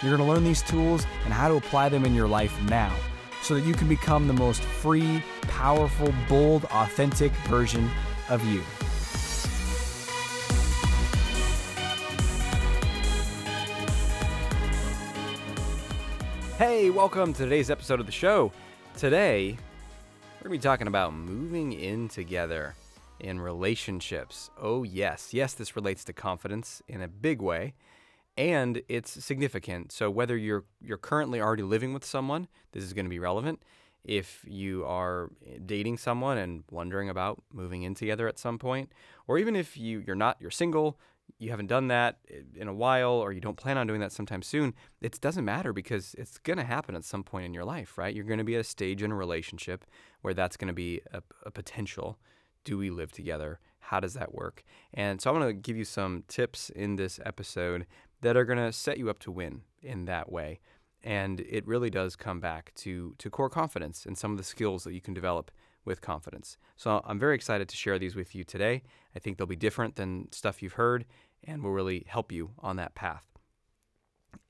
You're going to learn these tools and how to apply them in your life now so that you can become the most free, powerful, bold, authentic version of you. Hey, welcome to today's episode of the show. Today, we're going to be talking about moving in together in relationships. Oh, yes. Yes, this relates to confidence in a big way and it's significant. So whether you're you're currently already living with someone, this is going to be relevant. If you are eh, dating someone and wondering about moving in together at some point, or even if you you're not you're single, you haven't done that eh, in a while or you don't plan on doing that sometime soon, it doesn't matter because it's going to happen at some point in your life, right? You're going to be at a stage in a relationship where that's going to be a, a potential. Do we live together? How does that work? And so I want to give you some tips in this episode that are going to set you up to win in that way. And it really does come back to, to core confidence and some of the skills that you can develop with confidence. So I'm very excited to share these with you today. I think they'll be different than stuff you've heard and will really help you on that path.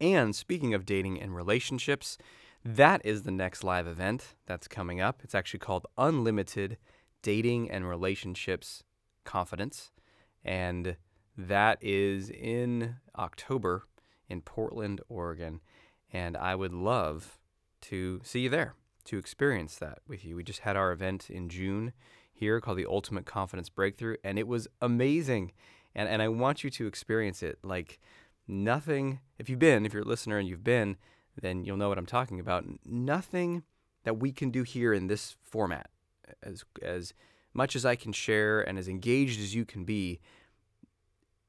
And speaking of dating and relationships, that is the next live event that's coming up. It's actually called Unlimited Dating and Relationships Confidence. And that is in October in Portland, Oregon. And I would love to see you there to experience that with you. We just had our event in June here called the Ultimate Confidence Breakthrough, and it was amazing. And, and I want you to experience it like nothing. If you've been, if you're a listener and you've been, then you'll know what I'm talking about. Nothing that we can do here in this format, as, as much as I can share and as engaged as you can be,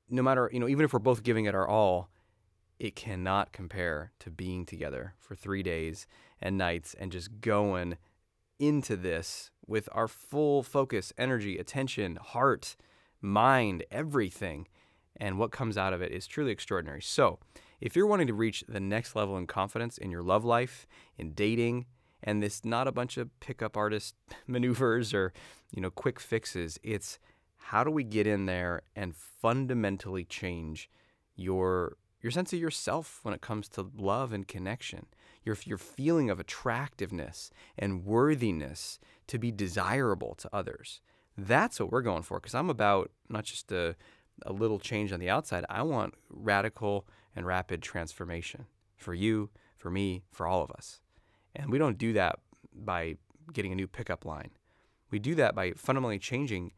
no matter, you know, even if we're both giving it our all, it cannot compare to being together for three days and nights and just going into this with our full focus, energy, attention, heart, mind, everything. And what comes out of it is truly extraordinary. So, if you're wanting to reach the next level in confidence in your love life, in dating, and this not a bunch of pickup artist maneuvers or, you know, quick fixes, it's how do we get in there and fundamentally change your your sense of yourself when it comes to love and connection? Your your feeling of attractiveness and worthiness to be desirable to others. That's what we're going for because i'm about not just a, a little change on the outside i want radical and rapid transformation for you for me for all of us. And we don't do that by getting a new pickup line. We do that by fundamentally changing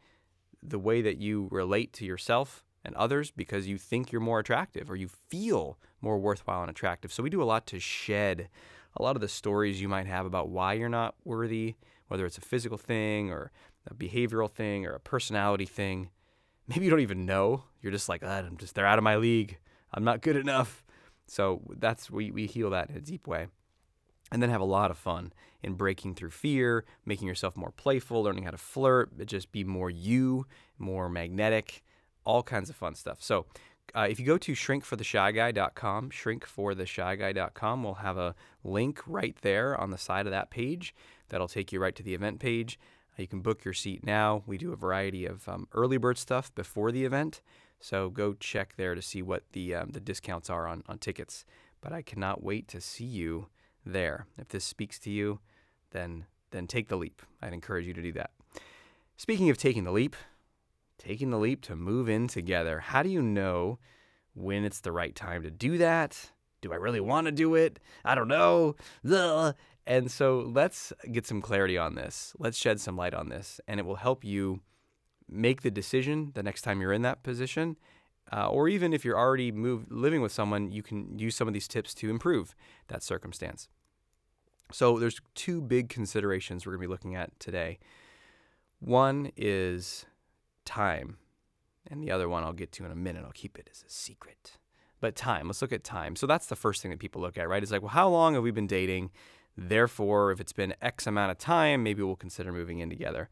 the way that you relate to yourself and others because you think you're more attractive or you feel more worthwhile and attractive. So we do a lot to shed a lot of the stories you might have about why you're not worthy, whether it's a physical thing or a behavioral thing or a personality thing. Maybe you don't even know. You're just like, ah, I'm just they're out of my league. I'm not good enough. So that's we we heal that in a deep way and then have a lot of fun in breaking through fear, making yourself more playful, learning how to flirt, just be more you, more magnetic, all kinds of fun stuff. So, uh, if you go to shrinkfortheshyguy.com, shrinkfortheshyguy.com, we'll have a link right there on the side of that page that'll take you right to the event page. Uh, you can book your seat now. We do a variety of um, early bird stuff before the event, so go check there to see what the um, the discounts are on on tickets. But I cannot wait to see you there. If this speaks to you, then then take the leap. I'd encourage you to do that. Speaking of taking the leap, taking the leap to move in together. How do you know when it's the right time to do that? Do I really want to do it? I don't know. Ugh. And so let's get some clarity on this. Let's shed some light on this, and it will help you make the decision the next time you're in that position uh, or even if you're already moved, living with someone, you can use some of these tips to improve that circumstance. So there's two big considerations we're going to be looking at today. One is time, and the other one I'll get to in a minute. I'll keep it as a secret. But time, let's look at time. So that's the first thing that people look at, right? It's like, well, how long have we been dating? Therefore, if it's been X amount of time, maybe we'll consider moving in together.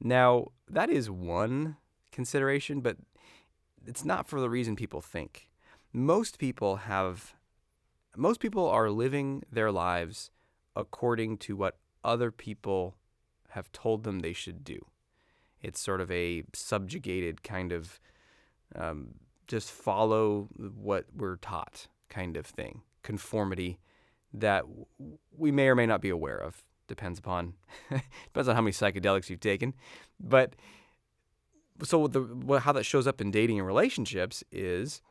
Now, that is one consideration, but it's not for the reason people think. Most people have, most people are living their lives according to what other people have told them they should do. It's sort of a subjugated kind of um, just follow what we're taught kind of thing, conformity that we may or may not be aware of. Depends upon depends on how many psychedelics you've taken, but so the how that shows up in dating and relationships is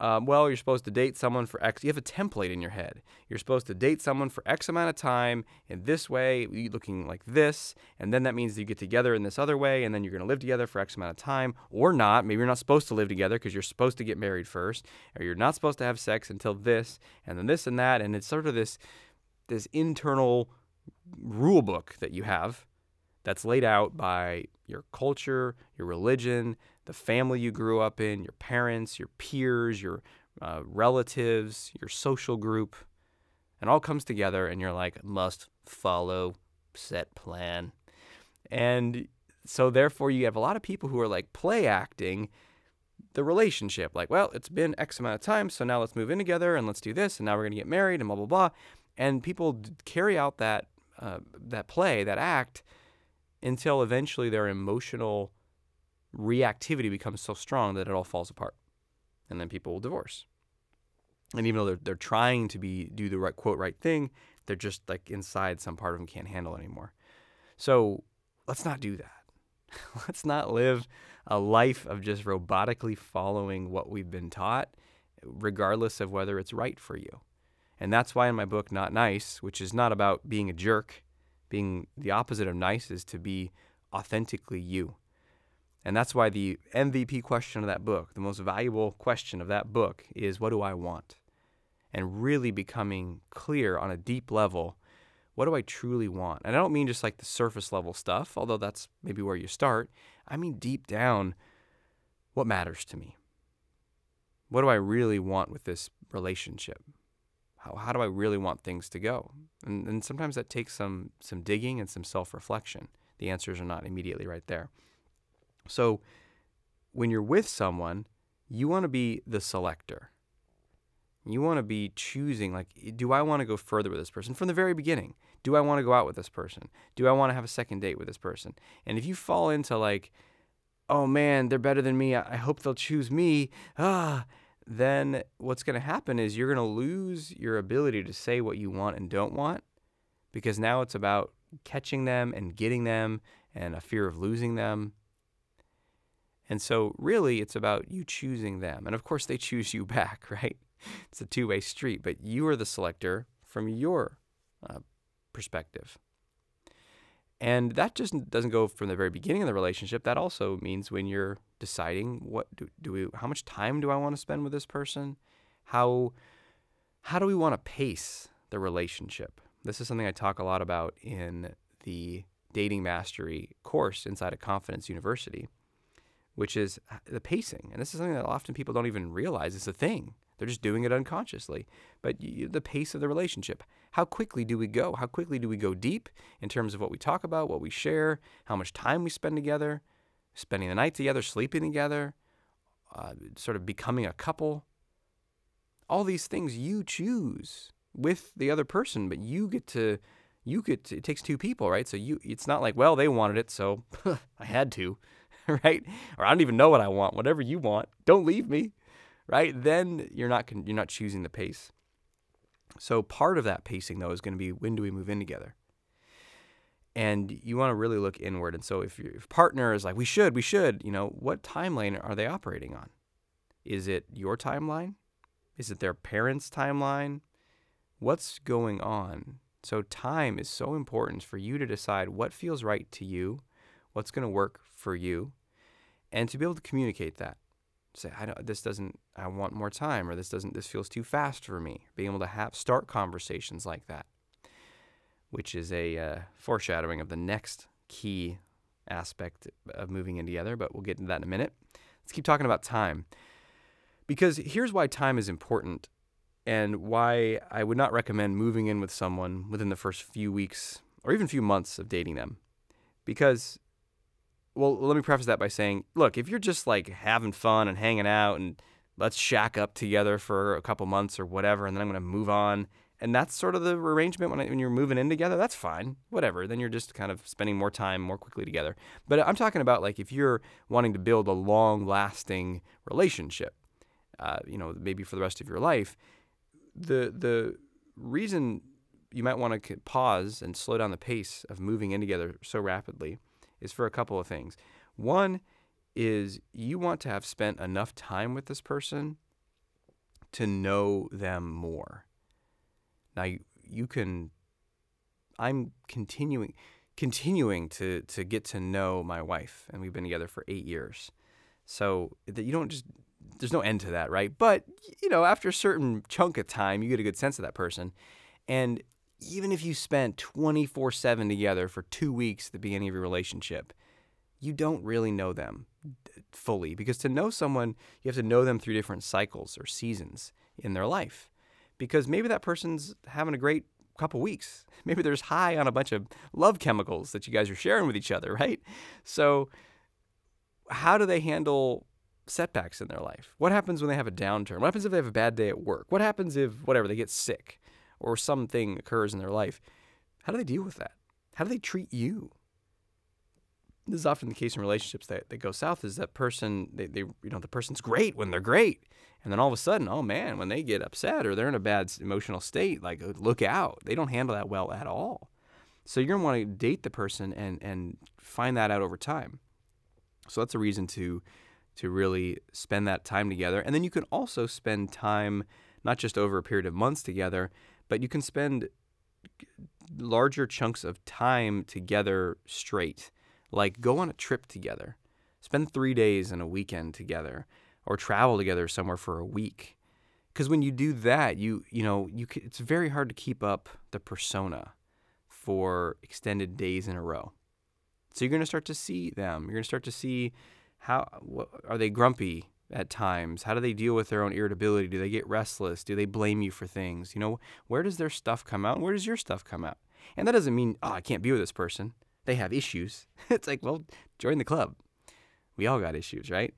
um, well, you're supposed to date someone for X. You have a template in your head. You're supposed to date someone for X amount of time in this way, looking like this, and then that means you get together in this other way, and then you're going to live together for X amount of time, or not. Maybe you're not supposed to live together because you're supposed to get married first, or you're not supposed to have sex until this, and then this and that, and it's sort of this this internal rule book that you have that's laid out by your culture, your religion, the family you grew up in, your parents, your peers, your uh, relatives, your social group, and all comes together, and you're like, must follow set plan. And so, therefore, you have a lot of people who are like play acting the relationship. Like, well, it's been X amount of time, so now let's move in together and let's do this, and now we're going to get married, and blah, blah, blah. And people carry out that, uh, that play, that act, until eventually their emotional reactivity becomes so strong that it all falls apart. And then people will divorce. And even though they're, they're trying to be do the right quote right thing, they're just like inside some part of them can't handle anymore. So let's not do that. let's not live a life of just robotically following what we've been taught, regardless of whether it's right for you. And that's why in my book, Not Nice, which is not about being a jerk, being the opposite of nice is to be authentically you. And that's why the MVP question of that book, the most valuable question of that book, is what do I want? And really becoming clear on a deep level what do I truly want? And I don't mean just like the surface level stuff, although that's maybe where you start. I mean deep down, what matters to me? What do I really want with this relationship? How, how do I really want things to go? And, and sometimes that takes some, some digging and some self reflection. The answers are not immediately right there. So when you're with someone, you want to be the selector. You want to be choosing, like, do I want to go further with this person from the very beginning? Do I want to go out with this person? Do I want to have a second date with this person? And if you fall into, like, oh man, they're better than me, I hope they'll choose me, ah, then what's going to happen is you're going to lose your ability to say what you want and don't want because now it's about catching them and getting them and a fear of losing them. And so, really, it's about you choosing them. And of course, they choose you back, right? It's a two way street, but you are the selector from your uh, perspective. And that just doesn't go from the very beginning of the relationship. That also means when you're deciding what do, do we, how much time do I want to spend with this person? How, how do we want to pace the relationship? This is something I talk a lot about in the dating mastery course inside of Confidence University which is uh, the pacing. And this is something that often people don't even realize is a thing. They're just doing it unconsciously. But you, the pace of the relationship. How quickly do we go? How quickly do we go deep in terms of what we talk about, what we share, how much time we spend together, spending the night together, sleeping together, uh, sort of becoming a couple? All these things you choose with the other person, but you get to you get to, it takes two people, right? So you it's not like, well, they wanted it, so I had to. right? Or I don't even know what I want. Whatever you want, don't leave me, right? Then you're not you're not choosing the pace. So part of that pacing though is going to be when do we move in together? And you want to really look inward. And so if your partner is like, we should, we should, you know, what timeline are they operating on? Is it your timeline? Is it their parents' timeline? What's going on? So time is so important for you to decide what feels right to you, what's going to work for you, and to be able to communicate that say i don't this doesn't i want more time or this doesn't this feels too fast for me being able to have start conversations like that which is a uh, foreshadowing of the next key aspect of moving in together but we'll get into that in a minute let's keep talking about time Because here's why time is important and why I would not recommend moving in with someone within the first few weeks or even few months of dating them. Because, well, let me preface that by saying, look, if you're just like having fun and hanging out and let's shack up together for a couple months or whatever, and then I'm going to move on. And that's sort of the arrangement when, I, when you're moving in together. That's fine, whatever. Then you're just kind of spending more time more quickly together. But I'm talking about like if you're wanting to build a long lasting relationship, uh, you know, maybe for the rest of your life, the the reason you might want to pause and slow down the pace of moving in together so rapidly is for a couple of things. One is you want to have spent enough time with this person to know them more. Now you, you can I'm continuing continuing to to get to know my wife and we've been together for 8 years. So that you don't just there's no end to that, right? But you know, after a certain chunk of time, you get a good sense of that person. And even if you spent 24/7 together for 2 weeks at the beginning of your relationship, you don't really know them fully because to know someone, you have to know them through different cycles or seasons in their life. Because maybe that person's having a great couple weeks. Maybe there's high on a bunch of love chemicals that you guys are sharing with each other, right? So how do they handle setbacks in their life? What happens when they have a downturn? What happens if they have a bad day at work? What happens if whatever they get sick or something occurs in their life? How do they deal with that? How do they treat you? This is often the case in relationships that, that go south is that person they, they you know the person's great when they're great and then all of a sudden oh man when they get upset or they're in a bad emotional state like uh, look out they don't handle that well at all so you're going to want to date the person and and find that out over time so that's a reason to to really spend that time together. And then you can also spend time not just over a period of months together, but you can spend larger chunks of time together straight. Like go on a trip together. Spend 3 days and a weekend together or travel together somewhere for a week. Cuz when you do that, you you know, you it's very hard to keep up the persona for extended days in a row. So you're going to start to see them. You're going to start to see how what, are they grumpy at times? How do they deal with their own irritability? Do they get restless? Do they blame you for things? You know, where does their stuff come out? Where does your stuff come out? And that doesn't mean, oh, I can't be with this person. They have issues. it's like, well, join the club. We all got issues, right?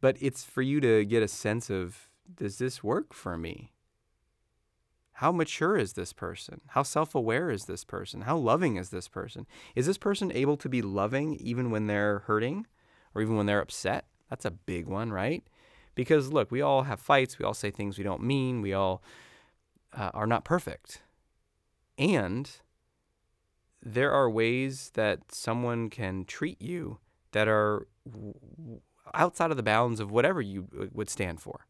But it's for you to get a sense of does this work for me? How mature is this person? How self aware is this person? How loving is this person? Is this person able to be loving even when they're hurting? or even when they're upset. That's a big one, right? Because look, we all have fights, we all say things we don't mean, we all uh, are not perfect. And there are ways that someone can treat you that are outside of the bounds of whatever you uh, would stand for.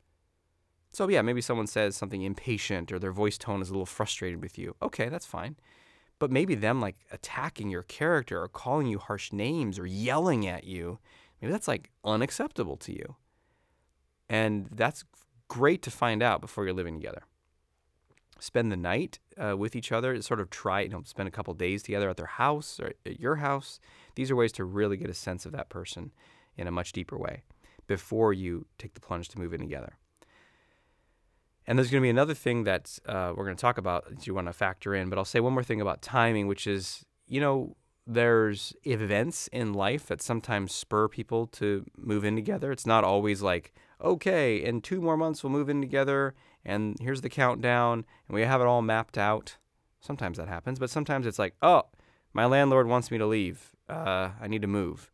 So, yeah, maybe someone says something impatient or their voice tone is a little frustrated with you. Okay, that's fine. But maybe them like attacking your character or calling you harsh names or yelling at you maybe that's like unacceptable to you. And that's great to find out before you're living together. Spend the night uh, with each other, sort of try, you know, spend a couple days together at their house or at your house. These are ways to really get a sense of that person in a much deeper way before you take the plunge to move in together. And there's going to be another thing that uh, we're going to talk about that you want to factor in, but I'll say one more thing about timing, which is, you know, there's events in life that sometimes spur people to move in together. It's not always like, okay, in two more months we'll move in together and here's the countdown and we have it all mapped out. Sometimes that happens, but sometimes it's like, oh, my landlord wants me to leave. Uh, I need to move.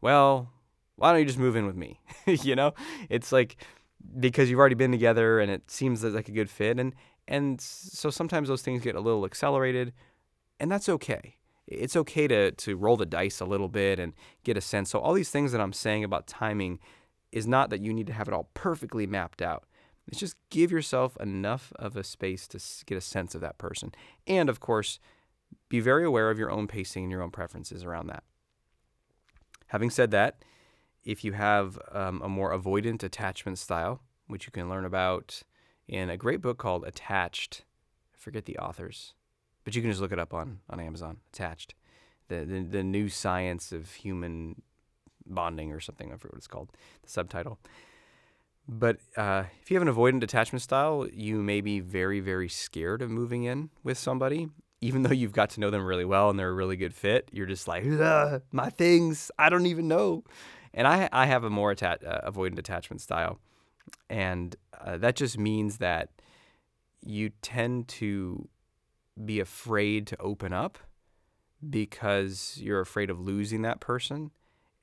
Well, why don't you just move in with me? you know, it's like because you've already been together and it seems like a good fit, and and so sometimes those things get a little accelerated, and that's okay it's okay to to roll the dice a little bit and get a sense. So all these things that I'm saying about timing is not that you need to have it all perfectly mapped out. It's just give yourself enough of a space to get a sense of that person. And of course, be very aware of your own pacing and your own preferences around that. Having said that, if you have um, a more avoidant attachment style, which you can learn about in a great book called Attached, I forget the authors, but you can just look it up on, on Amazon attached. The, the, the new science of human bonding or something. I forget what it's called, the subtitle. But uh, if you have an avoidant attachment style, you may be very, very scared of moving in with somebody. Even though you've got to know them really well and they're a really good fit, you're just like, my things, I don't even know. And I, I have a more atta- uh, avoidant attachment style. And uh, that just means that you tend to be afraid to open up because you're afraid of losing that person.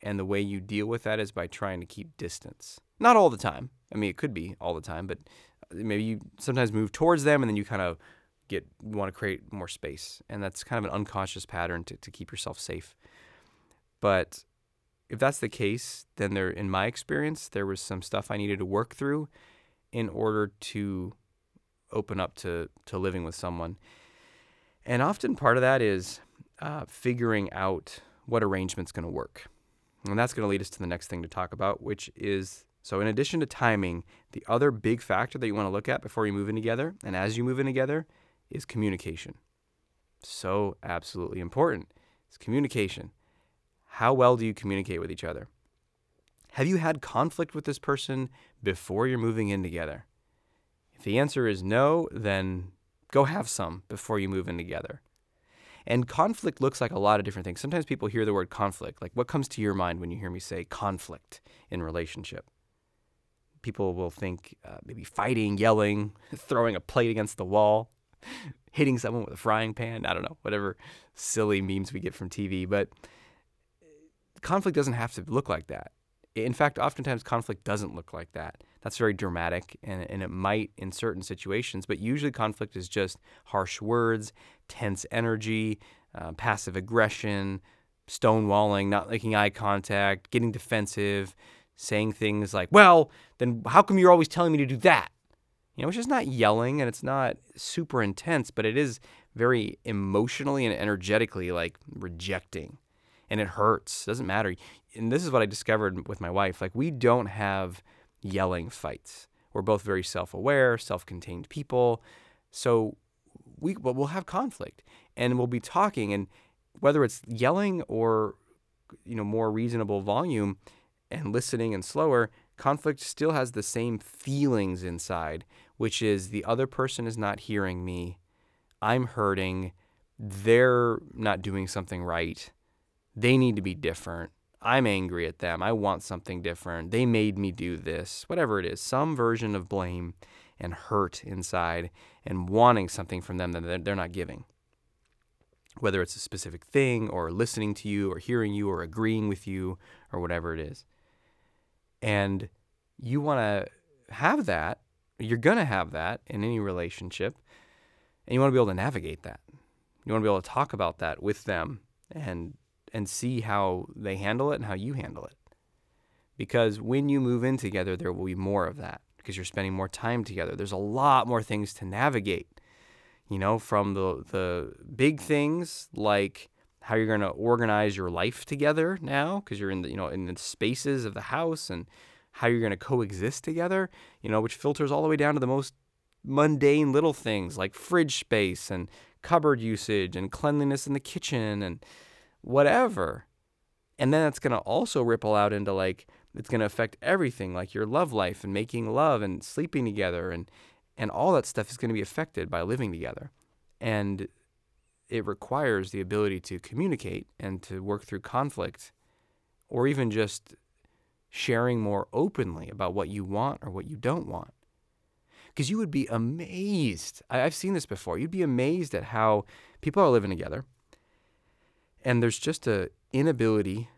And the way you deal with that is by trying to keep distance. Not all the time. I mean, it could be all the time, but maybe you sometimes move towards them and then you kind of get want to create more space. And that's kind of an unconscious pattern to, to keep yourself safe. But if that's the case, then there, in my experience, there was some stuff I needed to work through in order to open up to, to living with someone. And often part of that is uh, figuring out what arrangement's going to work. And that's going to lead us to the next thing to talk about, which is so, in addition to timing, the other big factor that you want to look at before you move in together and as you move in together is communication. So, absolutely important. It's communication. How well do you communicate with each other? Have you had conflict with this person before you're moving in together? If the answer is no, then go have some before you move in together. And conflict looks like a lot of different things. Sometimes people hear the word conflict. Like, what comes to your mind when you hear me say conflict in relationship? People will think uh, maybe fighting, yelling, throwing a plate against the wall, hitting someone with a frying pan. I don't know, whatever silly memes we get from TV. But conflict doesn't have to look like that. In fact, oftentimes conflict doesn't look like that. That's very dramatic, and, and it might in certain situations, but usually conflict is just harsh words, tense energy, uh, passive aggression, stonewalling, not making eye contact, getting defensive, saying things like, well, then how come you're always telling me to do that? You know, it's just not yelling and it's not super intense, but it is very emotionally and energetically like rejecting. And it hurts. Doesn't matter. And this is what I discovered with my wife. Like, we don't have yelling fights. We're both very self aware, self contained people. So we, we'll have conflict and we'll be talking. And whether it's yelling or, you know, more reasonable volume and listening and slower, conflict still has the same feelings inside, which is the other person is not hearing me. I'm hurting. They're not doing something right. They need to be different. I'm angry at them. I want something different. They made me do this. Whatever it is, some version of blame and hurt inside and wanting something from them that they're not giving. Whether it's a specific thing or listening to you or hearing you or agreeing with you or whatever it is. And you want to have that. You're going to have that in any relationship. And you want to be able to navigate that. You want to be able to talk about that with them and and see how they handle it and how you handle it. Because when you move in together, there will be more of that because you're spending more time together. There's a lot more things to navigate, you know, from the, the big things like how you're going to organize your life together now because you're in the, you know, in the spaces of the house and how you're going to coexist together, you know, which filters all the way down to the most mundane little things like fridge space and cupboard usage and cleanliness in the kitchen and whatever. And then it's going to also ripple out into like, it's going to affect everything, like your love life and making love and sleeping together. And, and all that stuff is going to be affected by living together. And it requires the ability to communicate and to work through conflict or even just sharing more openly about what you want or what you don't want. Because you would be amazed. I've seen this before. You'd be amazed at how people are living together and there's just a inability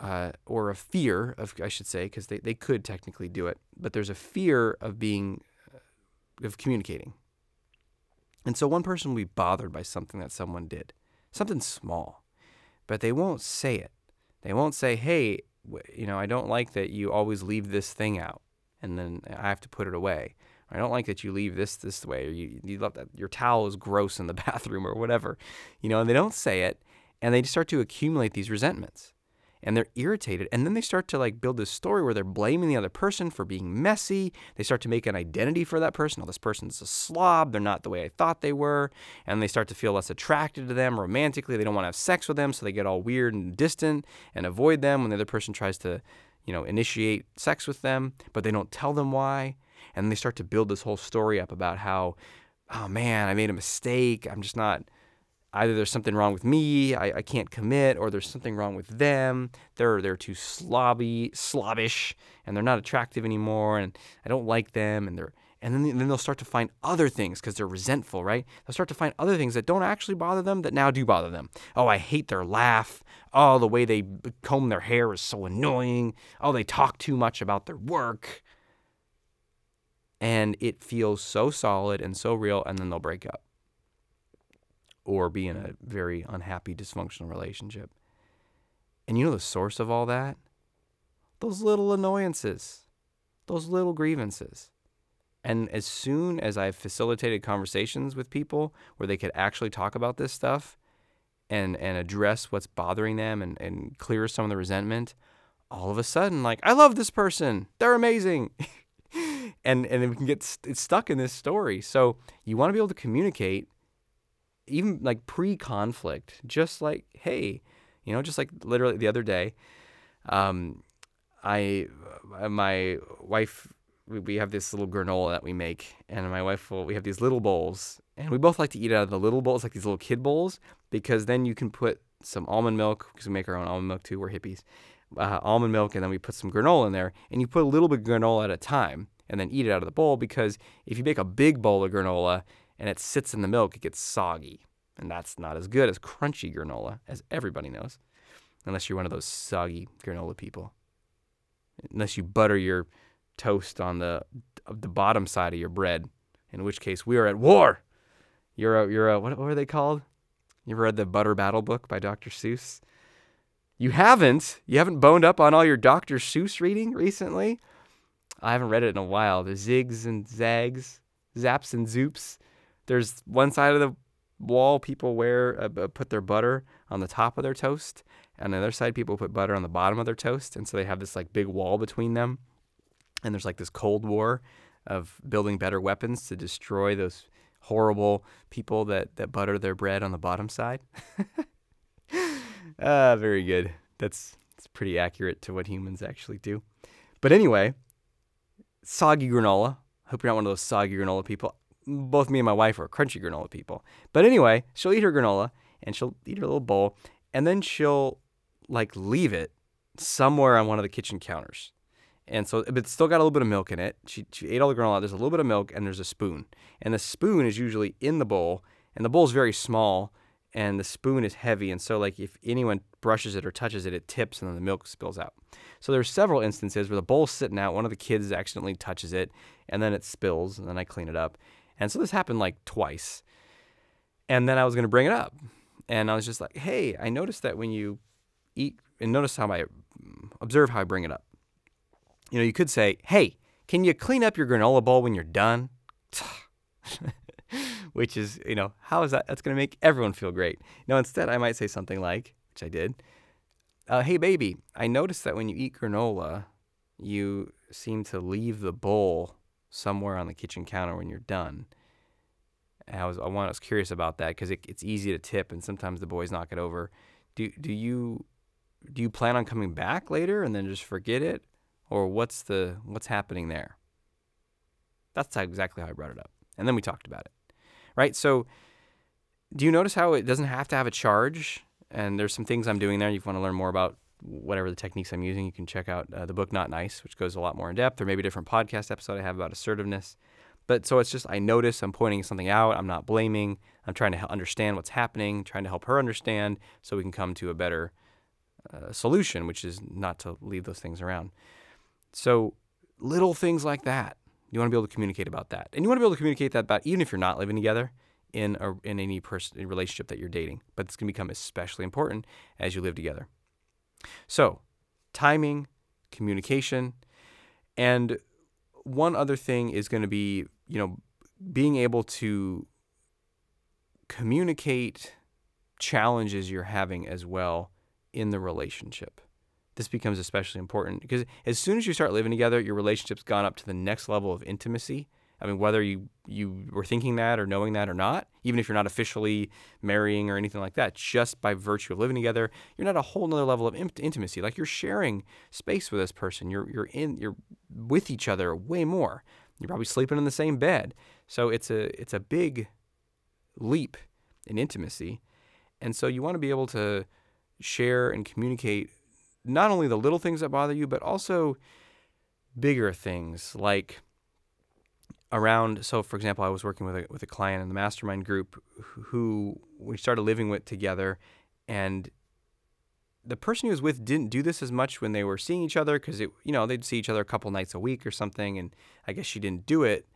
uh, or a fear of I should say because they, they could technically do it, but there's a fear of being uh, of communicating. And so one person will be bothered by something that someone did, something small, but they won't say it. They won't say, "Hey, you know, I don't like that you always leave this thing out, and then I have to put it away." I don't like that you leave this this way, or you, you that your towel is gross in the bathroom, or whatever, you know. And they don't say it, and they start to accumulate these resentments and they're irritated. And then they start to like build this story where they're blaming the other person for being messy. They start to make an identity for that person. Oh this person's a slob. They're not the way i thought they were. And they start to feel less attracted to them romantically. They don't want to have sex with them so they get all weird and distant and avoid them when the other person tries to you know, initiate sex with them, but they don't tell them why. And they start to build this whole story up about how, oh man, I made a mistake. I'm just not, either there's something wrong with me, I, I can't commit, or there's something wrong with them. They're they're too slobby, slobbish, and they're not attractive anymore, and I don't like them, and they're and then, then they'll start to find other things because they're resentful, right? They'll start to find other things that don't actually bother them that now do bother them. Oh, I hate their laugh. Oh, the way they comb their hair is so annoying. Oh, they talk too much about their work. And it feels so solid and so real, and then they'll break up or be in a very unhappy, dysfunctional relationship. And you know the source of all that? Those little annoyances, those little grievances. And as soon as I've facilitated conversations with people where they could actually talk about this stuff and, and address what's bothering them and, and clear some of the resentment, all of a sudden, like, I love this person. They're amazing. and, and we can get st- stuck in this story. So you want to be able to communicate even like pre-conflict, just like, hey, you know, just like literally the other day, um, I, uh, my wife, we, we have this little granola that we make, and my wife will, we have these little bowls, and we both like to eat out of the little bowls, like these little kid bowls, because then you can put some almond milk, because we make our own almond milk too, we're hippies, uh, almond milk, and then we put some granola in there, and you put a little bit of granola at a time, and then eat it out of the bowl, because if you make a big bowl of granola, and it sits in the milk, it gets soggy. And that's not as good as crunchy granola, as everybody knows, unless you're one of those soggy granola people. Unless you butter your toast on the the bottom side of your bread, in which case we are at war. You're a, you're a, what, what are they called? You ever read the Butter Battle book by Dr. Seuss? You haven't? You haven't boned up on all your Dr. Seuss reading recently? I haven't read it in a while. The zigs and zags, zaps and zoops. There's one side of the wall, people wear uh, put their butter on the top of their toast, and the other side, people put butter on the bottom of their toast, and so they have this like big wall between them. And there's like this cold war of building better weapons to destroy those horrible people that that butter their bread on the bottom side. ah, very good. That's it's pretty accurate to what humans actually do. But anyway, soggy granola. Hope you're not one of those soggy granola people both me and my wife are crunchy granola people. But anyway, she'll eat her granola and she'll eat her little bowl and then she'll like leave it somewhere on one of the kitchen counters. And so, but it's still got a little bit of milk in it. She, she ate all the granola. There's a little bit of milk and there's a spoon. And the spoon is usually in the bowl and the bowl is very small and the spoon is heavy. And so, like, if anyone brushes it or touches it, it tips and then the milk spills out. So, there's several instances where the bowl's sitting out, one of the kids accidentally touches it, and then it spills, and then I clean it up. And so this happened like twice. And then I was going to bring it up. And I was just like, hey, I noticed that when you eat, and notice how I observe how I bring it up. You know, you could say, hey, can you clean up your granola bowl when you're done? which is, you know, how is that? That's going to make everyone feel great. No, instead, I might say something like, which I did, uh, hey, baby, I noticed that when you eat granola, you seem to leave the bowl somewhere on the kitchen counter when you're done. And I was I was curious about that because it, it's easy to tip, and sometimes the boys knock it over. Do do you do you plan on coming back later and then just forget it, or what's the what's happening there? That's exactly how I brought it up, and then we talked about it, right? So, do you notice how it doesn't have to have a charge? And there's some things I'm doing there. You want to learn more about whatever the techniques I'm using, you can check out uh, the book Not Nice, which goes a lot more in depth, or maybe a different podcast episode I have about assertiveness. But so it's just I notice I'm pointing something out. I'm not blaming. I'm trying to understand what's happening, trying to help her understand, so we can come to a better uh, solution, which is not to leave those things around. So little things like that, you want to be able to communicate about that, and you want to be able to communicate that about even if you're not living together in a, in any person relationship that you're dating. But it's going to become especially important as you live together. So, timing, communication, and one other thing is going to be, you know, being able to communicate challenges you're having as well in the relationship. This becomes especially important because as soon as you start living together, your relationship's gone up to the next level of intimacy I mean, whether you you were thinking that or knowing that or not, even if you're not officially marrying or anything like that, just by virtue of living together, you're not a whole nother level of intimacy. Like you're sharing space with this person. You're you're in you're with each other way more. You're probably sleeping in the same bed. So it's a it's a big leap in intimacy. And so you want to be able to share and communicate not only the little things that bother you, but also bigger things like around so for example i was working with a, with a client in the mastermind group who we started living with together and the person he was with didn't do this as much when they were seeing each other because it you know they'd see each other a couple nights a week or something and i guess she didn't do it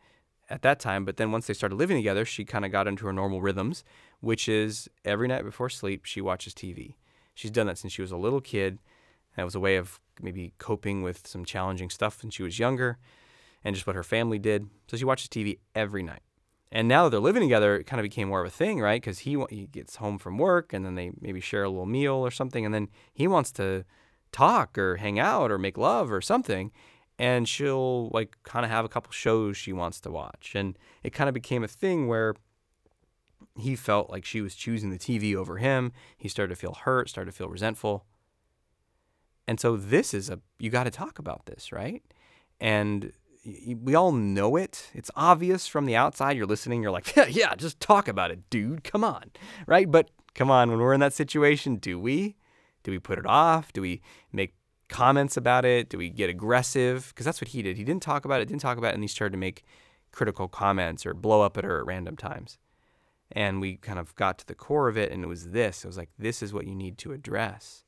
at that time but then once they started living together she kind of got into her normal rhythms which is every night before sleep she watches tv she's done that since she was a little kid. That was a way of maybe coping with some challenging stuff when she was younger and just what her family did. So she watches TV every night. And now that they're living together, it kind of became more of a thing, right? Because he, he gets home from work and then they maybe share a little meal or something. And then he wants to talk or hang out or make love or something. And she'll like kind of have a couple shows she wants to watch. And it kind of became a thing where he felt like she was choosing the TV over him. He started to feel hurt, started to feel resentful. And so this is a, you got to talk about this, right? And we all know it. It's obvious from the outside. You're listening, you're like, yeah, yeah, just talk about it, dude. Come on. Right? But come on, when we're in that situation, do we? Do we put it off? Do we make comments about it? Do we get aggressive? Because that's what he did. He didn't talk about it, didn't talk about it, and he started to make critical comments or blow up at her at random times. And we kind of got to the core of it, and it was this. It was like, this is what you need to address.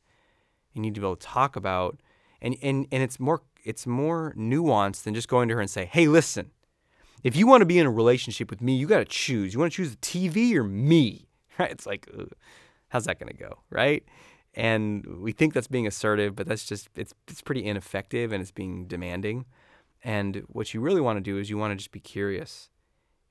You need to be able to talk about, and, and, and it's more it's more nuanced than just going to her and say, "Hey, listen, if you want to be in a relationship with me, you got to choose. You want to choose the TV or me?" Right? It's like, ugh, how's that going to go, right? And we think that's being assertive, but that's just it's it's pretty ineffective and it's being demanding. And what you really want to do is you want to just be curious,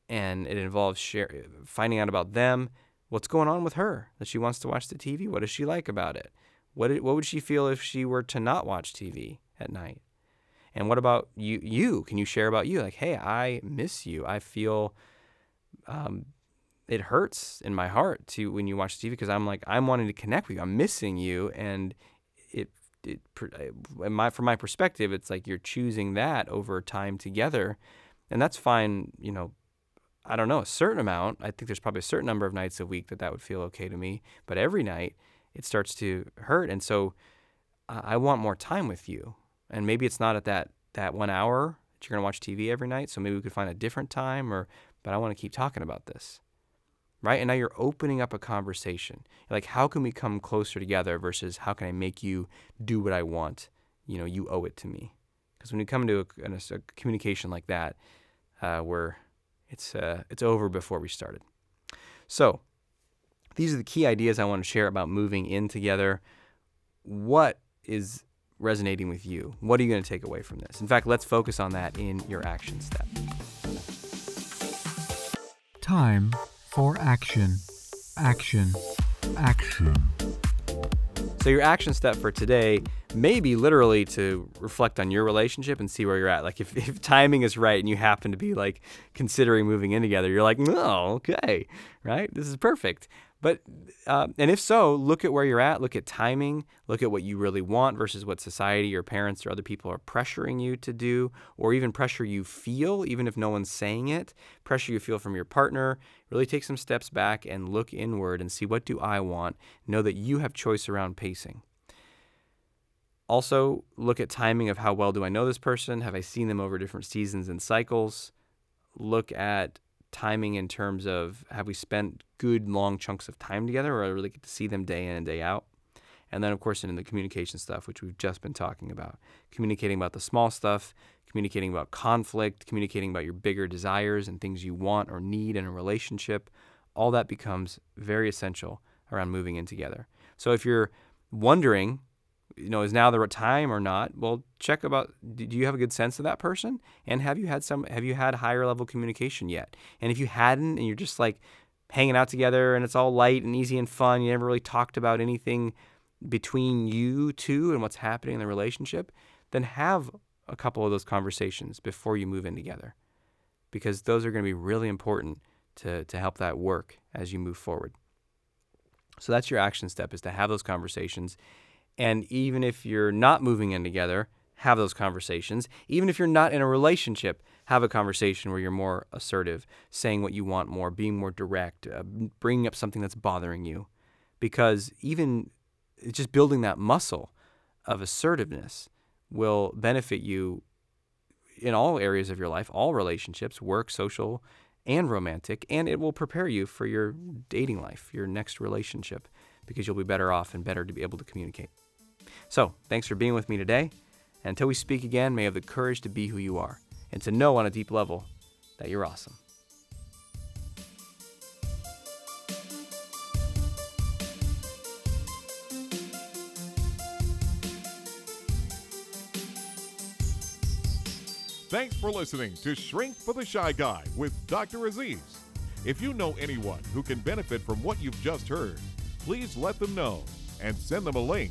and it involves share, finding out about them, what's going on with her that she wants to watch the TV. What does she like about it? What what would she feel if she were to not watch TV at night? And what about you? You can you share about you? Like, hey, I miss you. I feel um, it hurts in my heart to when you watch TV because I'm like I'm wanting to connect with you. I'm missing you, and it it my from my perspective, it's like you're choosing that over time together, and that's fine. You know, I don't know a certain amount. I think there's probably a certain number of nights a week that that would feel okay to me, but every night it starts to hurt, and so I want more time with you and maybe it's not at that that one hour that you're to watch TV every night. So maybe we could find a different time or but I want to keep talking about this. Right? And now you're opening up a conversation. Like how can we come closer together versus how can I make you do what I want? You know, you owe it to me. Because when you come into a, a, a communication like that, uh, where it's uh, it's over before we started. So these are the key ideas I want to share about moving in together. What is resonating with you? What are you going to take away from this? In fact, let's focus on that in your action step. Time for action. Action. Action. So, your action step for today may be literally to reflect on your relationship and see where you're at. Like, if, if timing is right and you happen to be like considering moving in together, you're like, no, okay, right? This is perfect. But uh, and if so, look at where you're at. Look at timing. Look at what you really want versus what society or parents or other people are pressuring you to do, or even pressure you feel, even if no one's saying it. Pressure you feel from your partner. Really take some steps back and look inward and see what do I want. Know that you have choice around pacing. Also, look at timing of how well do I know this person? Have I seen them over different seasons and cycles? Look at timing in terms of have we spent good long chunks of time together or I really get to see them day in and day out? And then, of course, in the communication stuff, which we've just been talking about, communicating about the small stuff, communicating about conflict, communicating about your bigger desires and things you want or need in a relationship, all that becomes very essential around moving in together. So if you're wondering you know, is now the right time or not? Well, check about do you have a good sense of that person? And have you had some have you had higher level communication yet? And if you hadn't and you're just like hanging out together and it's all light and easy and fun, you never really talked about anything between you two and what's happening in the relationship, then have a couple of those conversations before you move in together. because those are going to be really important to, to help that work as you move forward. So that's your action step is to have those conversations. And even if you're not moving in together, have those conversations. Even if you're not in a relationship, have a conversation where you're more assertive, saying what you want more, being more direct, uh, bringing up something that's bothering you. Because even just building that muscle of assertiveness will benefit you in all areas of your life, all relationships, work, social, and romantic, and it will prepare you for your dating life, your next relationship, because you'll be better off and better to be able to communicate. So, thanks for being with me today. And until we speak again, may you have the courage to be who you are and to know on a deep level that you're awesome. Thanks for listening to Shrink for the Shy Guy with Dr. Aziz. If you know anyone who can benefit from what you've just heard, please let them know and send them a link